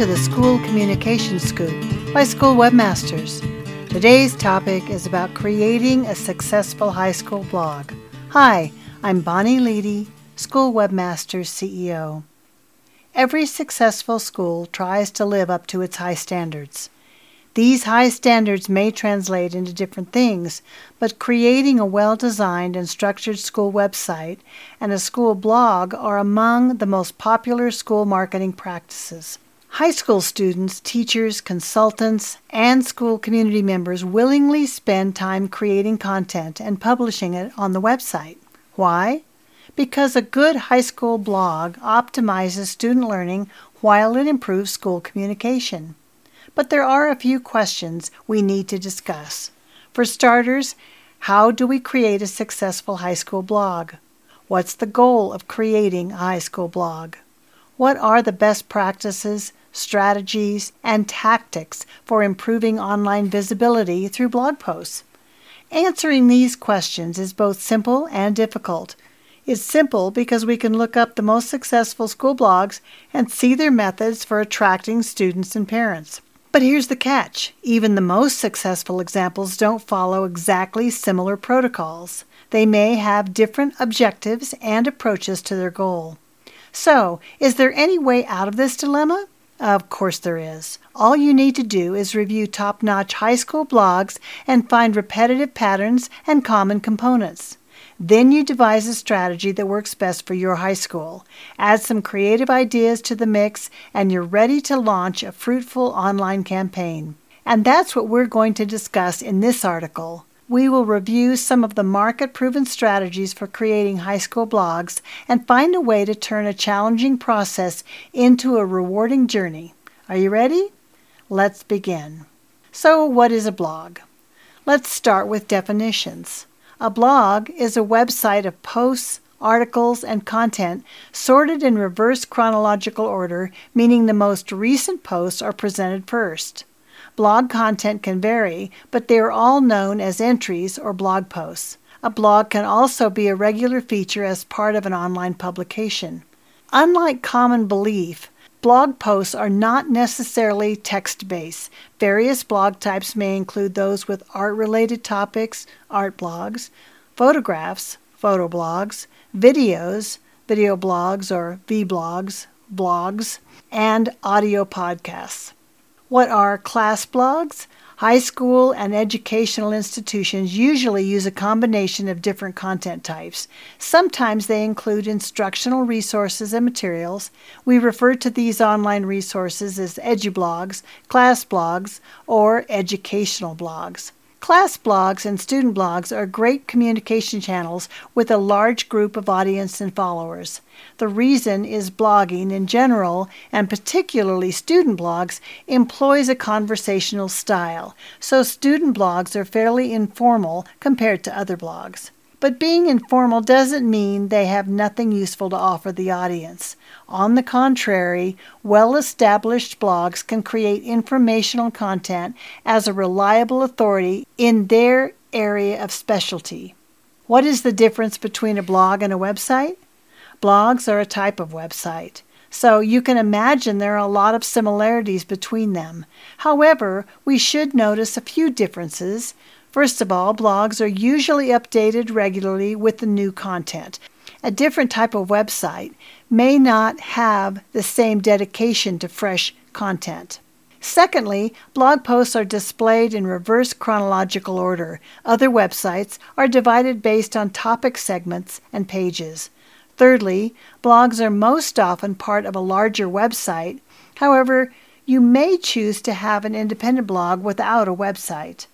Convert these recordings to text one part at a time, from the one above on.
to the School Communication Scoop by School Webmasters. Today's topic is about creating a successful high school blog. Hi, I'm Bonnie Leedy, School Webmasters CEO. Every successful school tries to live up to its high standards. These high standards may translate into different things, but creating a well designed and structured school website and a school blog are among the most popular school marketing practices. High school students, teachers, consultants, and school community members willingly spend time creating content and publishing it on the website. Why? Because a good high school blog optimizes student learning while it improves school communication. But there are a few questions we need to discuss. For starters, how do we create a successful high school blog? What's the goal of creating a high school blog? What are the best practices, strategies, and tactics for improving online visibility through blog posts? Answering these questions is both simple and difficult. It's simple because we can look up the most successful school blogs and see their methods for attracting students and parents. But here's the catch even the most successful examples don't follow exactly similar protocols. They may have different objectives and approaches to their goal. So, is there any way out of this dilemma? Of course there is. All you need to do is review top notch high school blogs and find repetitive patterns and common components. Then you devise a strategy that works best for your high school. Add some creative ideas to the mix, and you're ready to launch a fruitful online campaign. And that's what we're going to discuss in this article. We will review some of the market proven strategies for creating high school blogs and find a way to turn a challenging process into a rewarding journey. Are you ready? Let's begin. So, what is a blog? Let's start with definitions. A blog is a website of posts, articles, and content sorted in reverse chronological order, meaning the most recent posts are presented first. Blog content can vary, but they are all known as entries or blog posts. A blog can also be a regular feature as part of an online publication. Unlike common belief, Blog posts are not necessarily text based. Various blog types may include those with art related topics, art blogs, photographs, photo blogs, videos, video blogs or vlogs, blogs, and audio podcasts. What are class blogs? High school and educational institutions usually use a combination of different content types. Sometimes they include instructional resources and materials. We refer to these online resources as edublogs, class blogs, or educational blogs. Class blogs and student blogs are great communication channels with a large group of audience and followers. The reason is blogging in general, and particularly student blogs, employs a conversational style, so student blogs are fairly informal compared to other blogs. But being informal doesn't mean they have nothing useful to offer the audience. On the contrary, well established blogs can create informational content as a reliable authority in their area of specialty. What is the difference between a blog and a website? Blogs are a type of website. So you can imagine there are a lot of similarities between them. However, we should notice a few differences. First of all, blogs are usually updated regularly with the new content. A different type of website may not have the same dedication to fresh content. Secondly, blog posts are displayed in reverse chronological order. Other websites are divided based on topic segments and pages. Thirdly, blogs are most often part of a larger website. However, you may choose to have an independent blog without a website.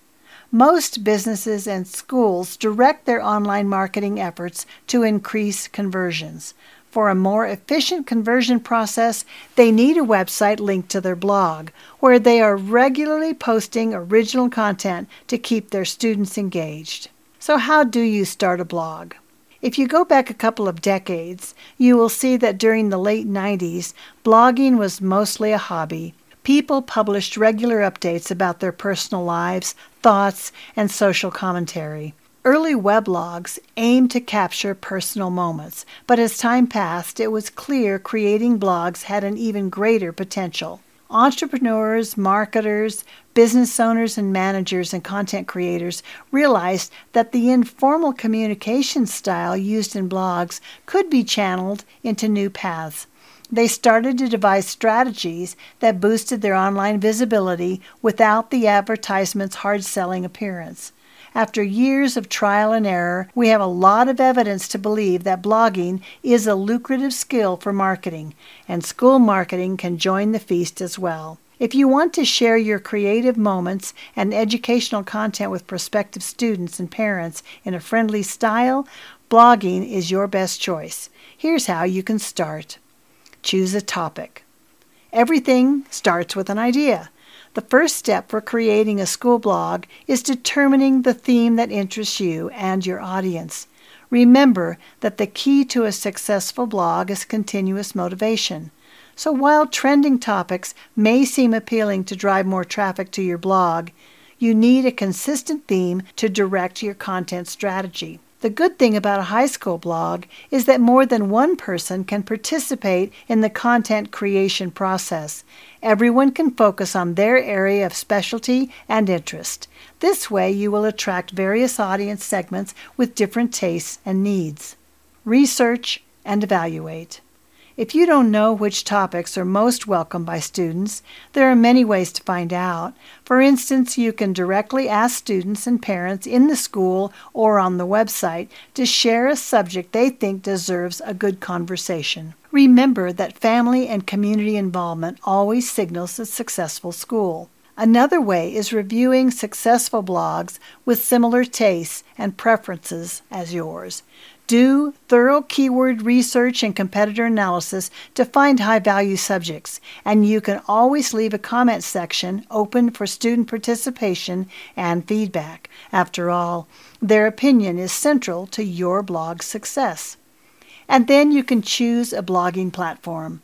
Most businesses and schools direct their online marketing efforts to increase conversions. For a more efficient conversion process, they need a website linked to their blog, where they are regularly posting original content to keep their students engaged. So, how do you start a blog? If you go back a couple of decades, you will see that during the late 90s, blogging was mostly a hobby people published regular updates about their personal lives, thoughts, and social commentary. Early weblogs aimed to capture personal moments, but as time passed, it was clear creating blogs had an even greater potential. Entrepreneurs, marketers, business owners, and managers and content creators realized that the informal communication style used in blogs could be channeled into new paths. They started to devise strategies that boosted their online visibility without the advertisement's hard selling appearance. After years of trial and error, we have a lot of evidence to believe that blogging is a lucrative skill for marketing, and school marketing can join the feast as well. If you want to share your creative moments and educational content with prospective students and parents in a friendly style, blogging is your best choice. Here's how you can start choose a topic. Everything starts with an idea. The first step for creating a school blog is determining the theme that interests you and your audience. Remember that the key to a successful blog is continuous motivation. So while trending topics may seem appealing to drive more traffic to your blog, you need a consistent theme to direct your content strategy. The good thing about a high school blog is that more than one person can participate in the content creation process. Everyone can focus on their area of specialty and interest. This way, you will attract various audience segments with different tastes and needs. Research and evaluate. If you don't know which topics are most welcome by students, there are many ways to find out. For instance, you can directly ask students and parents in the school or on the website to share a subject they think deserves a good conversation. Remember that family and community involvement always signals a successful school. Another way is reviewing successful blogs with similar tastes and preferences as yours. Do thorough keyword research and competitor analysis to find high value subjects, and you can always leave a comment section open for student participation and feedback. After all, their opinion is central to your blog's success. And then you can choose a blogging platform.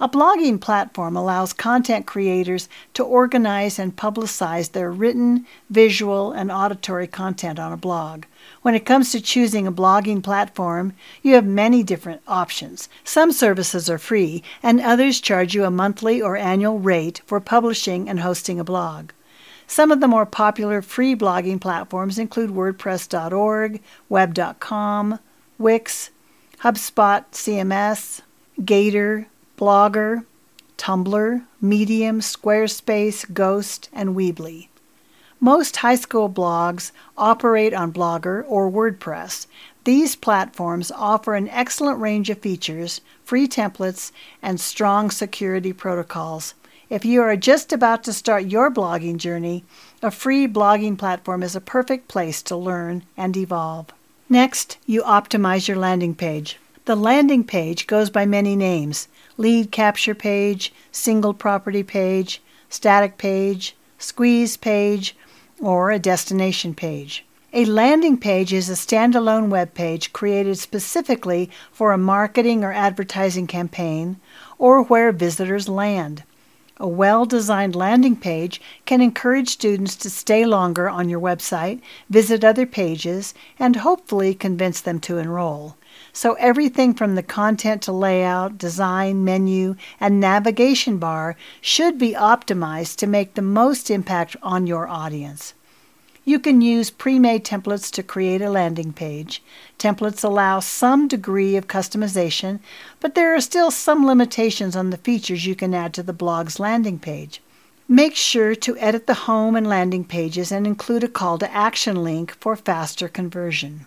A blogging platform allows content creators to organize and publicize their written, visual, and auditory content on a blog. When it comes to choosing a blogging platform, you have many different options. Some services are free, and others charge you a monthly or annual rate for publishing and hosting a blog. Some of the more popular free blogging platforms include WordPress.org, Web.com, Wix, HubSpot CMS, Gator, Blogger, Tumblr, Medium, Squarespace, Ghost, and Weebly. Most high school blogs operate on Blogger or WordPress. These platforms offer an excellent range of features, free templates, and strong security protocols. If you are just about to start your blogging journey, a free blogging platform is a perfect place to learn and evolve. Next, you optimize your landing page. The landing page goes by many names lead capture page, single property page, static page, squeeze page, or a destination page. A landing page is a standalone web page created specifically for a marketing or advertising campaign or where visitors land. A well designed landing page can encourage students to stay longer on your website, visit other pages, and hopefully convince them to enroll. So everything from the content to layout, design, menu, and navigation bar should be optimized to make the most impact on your audience. You can use pre made templates to create a landing page. Templates allow some degree of customization, but there are still some limitations on the features you can add to the blog's landing page. Make sure to edit the home and landing pages and include a call to action link for faster conversion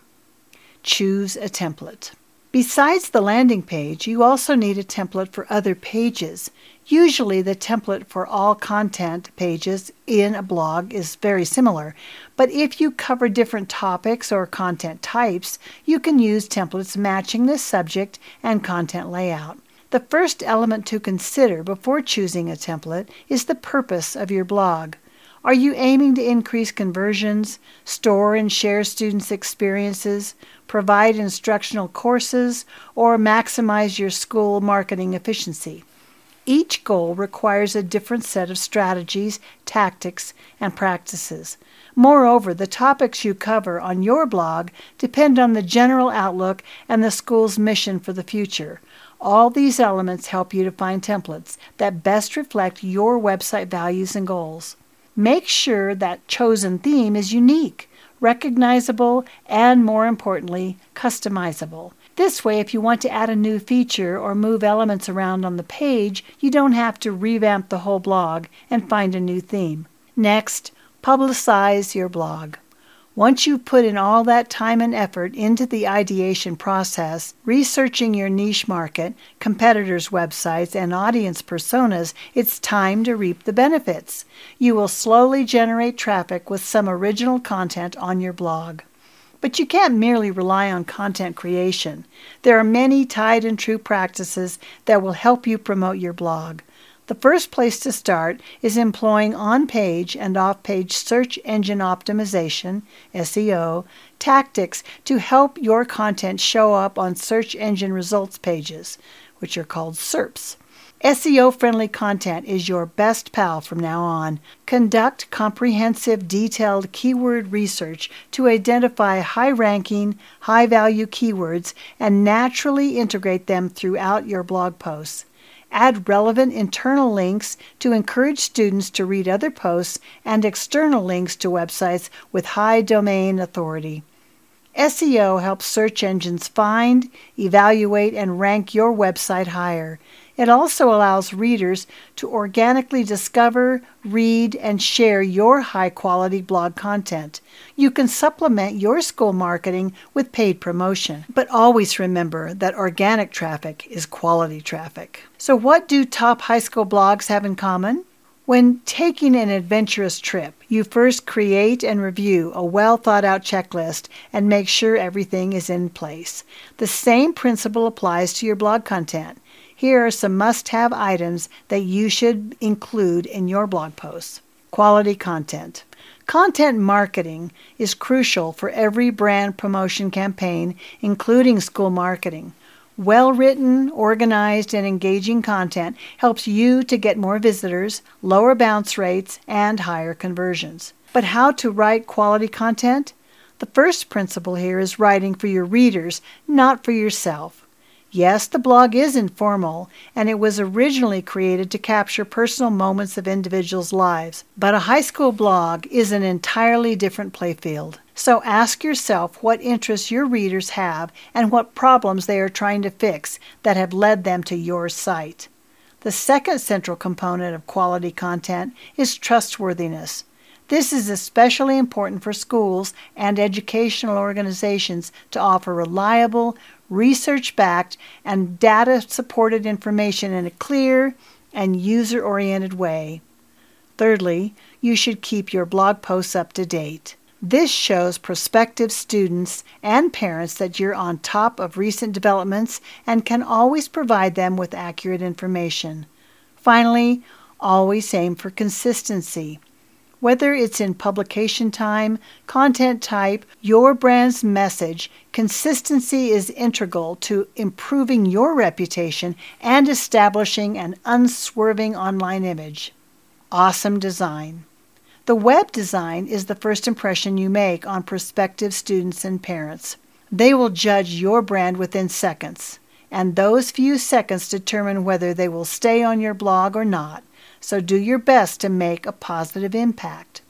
choose a template. Besides the landing page, you also need a template for other pages. Usually, the template for all content pages in a blog is very similar, but if you cover different topics or content types, you can use templates matching the subject and content layout. The first element to consider before choosing a template is the purpose of your blog. Are you aiming to increase conversions, store and share students' experiences, provide instructional courses, or maximize your school marketing efficiency? Each goal requires a different set of strategies, tactics, and practices. Moreover, the topics you cover on your blog depend on the general outlook and the school's mission for the future. All these elements help you to find templates that best reflect your website values and goals. Make sure that chosen theme is unique, recognizable, and more importantly, customizable. This way, if you want to add a new feature or move elements around on the page, you don't have to revamp the whole blog and find a new theme. Next, publicize your blog. Once you've put in all that time and effort into the ideation process, researching your niche market, competitors' websites, and audience personas, it's time to reap the benefits. You will slowly generate traffic with some original content on your blog. But you can't merely rely on content creation. There are many tried and true practices that will help you promote your blog. The first place to start is employing on page and off page search engine optimization, SEO, tactics to help your content show up on search engine results pages, which are called SERPs. SEO friendly content is your best pal from now on. Conduct comprehensive, detailed keyword research to identify high ranking, high value keywords and naturally integrate them throughout your blog posts. Add relevant internal links to encourage students to read other posts and external links to websites with high domain authority. SEO helps search engines find, evaluate, and rank your website higher. It also allows readers to organically discover, read, and share your high quality blog content. You can supplement your school marketing with paid promotion, but always remember that organic traffic is quality traffic. So, what do top high school blogs have in common? When taking an adventurous trip, you first create and review a well thought out checklist and make sure everything is in place. The same principle applies to your blog content. Here are some must have items that you should include in your blog posts. Quality content. Content marketing is crucial for every brand promotion campaign, including school marketing. Well written, organized, and engaging content helps you to get more visitors, lower bounce rates, and higher conversions. But how to write quality content? The first principle here is writing for your readers, not for yourself. Yes, the blog is informal, and it was originally created to capture personal moments of individuals' lives. But a high school blog is an entirely different playfield. So ask yourself what interests your readers have and what problems they are trying to fix that have led them to your site. The second central component of quality content is trustworthiness. This is especially important for schools and educational organizations to offer reliable, research backed, and data supported information in a clear and user oriented way. Thirdly, you should keep your blog posts up to date. This shows prospective students and parents that you're on top of recent developments and can always provide them with accurate information. Finally, always aim for consistency. Whether it's in publication time, content type, your brand's message, consistency is integral to improving your reputation and establishing an unswerving online image. Awesome design. The web design is the first impression you make on prospective students and parents. They will judge your brand within seconds, and those few seconds determine whether they will stay on your blog or not so do your best to make a positive impact.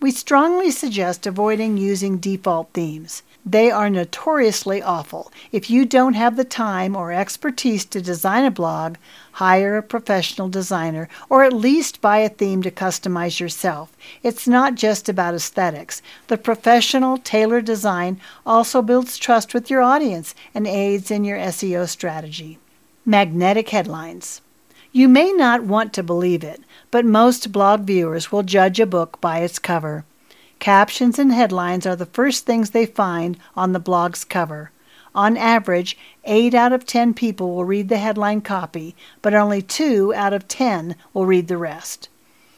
We strongly suggest avoiding using default themes. They are notoriously awful. If you don't have the time or expertise to design a blog, hire a professional designer or at least buy a theme to customize yourself. It's not just about aesthetics. The professional, tailored design also builds trust with your audience and aids in your SEO strategy. Magnetic headlines. You may not want to believe it, but most blog viewers will judge a book by its cover. Captions and headlines are the first things they find on the blog's cover. On average, 8 out of 10 people will read the headline copy, but only 2 out of 10 will read the rest.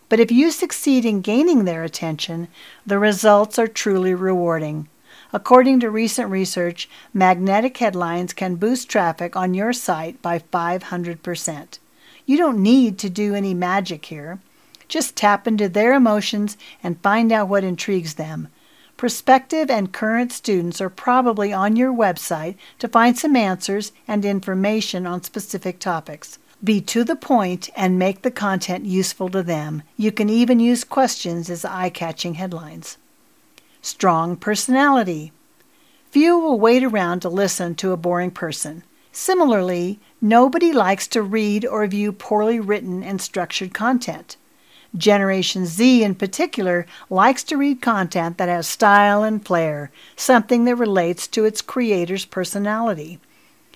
But if you succeed in gaining their attention, the results are truly rewarding. According to recent research, magnetic headlines can boost traffic on your site by 500%. You don't need to do any magic here. Just tap into their emotions and find out what intrigues them. Prospective and current students are probably on your website to find some answers and information on specific topics. Be to the point and make the content useful to them. You can even use questions as eye catching headlines. Strong personality. Few will wait around to listen to a boring person. Similarly, nobody likes to read or view poorly written and structured content. Generation Z, in particular, likes to read content that has style and flair, something that relates to its creator's personality.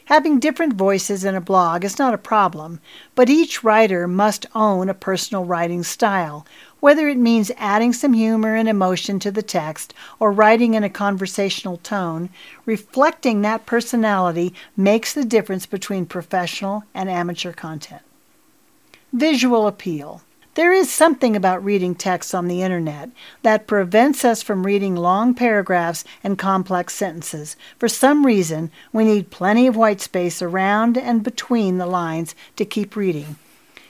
Having different voices in a blog is not a problem, but each writer must own a personal writing style, whether it means adding some humor and emotion to the text or writing in a conversational tone. Reflecting that personality makes the difference between professional and amateur content. Visual appeal. There is something about reading text on the internet that prevents us from reading long paragraphs and complex sentences. For some reason, we need plenty of white space around and between the lines to keep reading.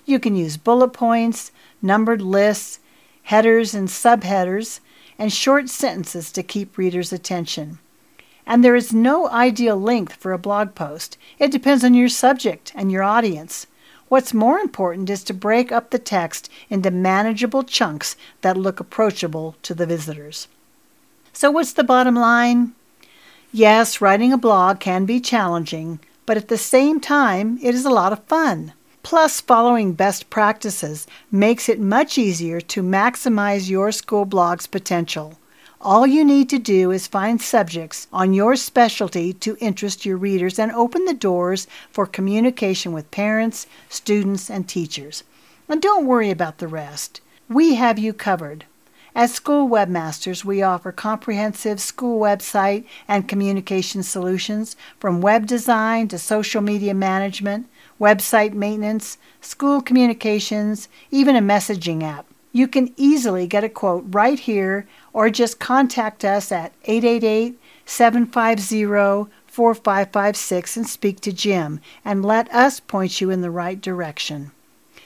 You can use bullet points, numbered lists, headers and subheaders, and short sentences to keep readers' attention. And there is no ideal length for a blog post. It depends on your subject and your audience. What's more important is to break up the text into manageable chunks that look approachable to the visitors. So, what's the bottom line? Yes, writing a blog can be challenging, but at the same time, it is a lot of fun. Plus, following best practices makes it much easier to maximize your school blog's potential. All you need to do is find subjects on your specialty to interest your readers and open the doors for communication with parents, students, and teachers. And don't worry about the rest. We have you covered. As school webmasters, we offer comprehensive school website and communication solutions from web design to social media management, website maintenance, school communications, even a messaging app. You can easily get a quote right here or just contact us at 888 750 4556 and speak to Jim and let us point you in the right direction.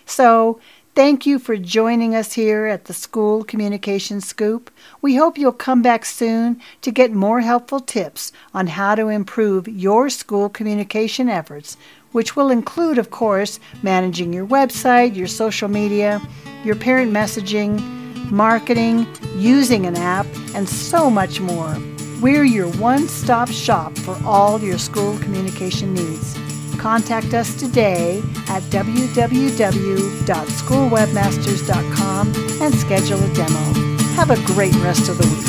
So, thank you for joining us here at the School Communication Scoop. We hope you'll come back soon to get more helpful tips on how to improve your school communication efforts, which will include, of course, managing your website, your social media, your parent messaging, marketing, using an app, and so much more. We're your one stop shop for all your school communication needs. Contact us today at www.schoolwebmasters.com and schedule a demo. Have a great rest of the week.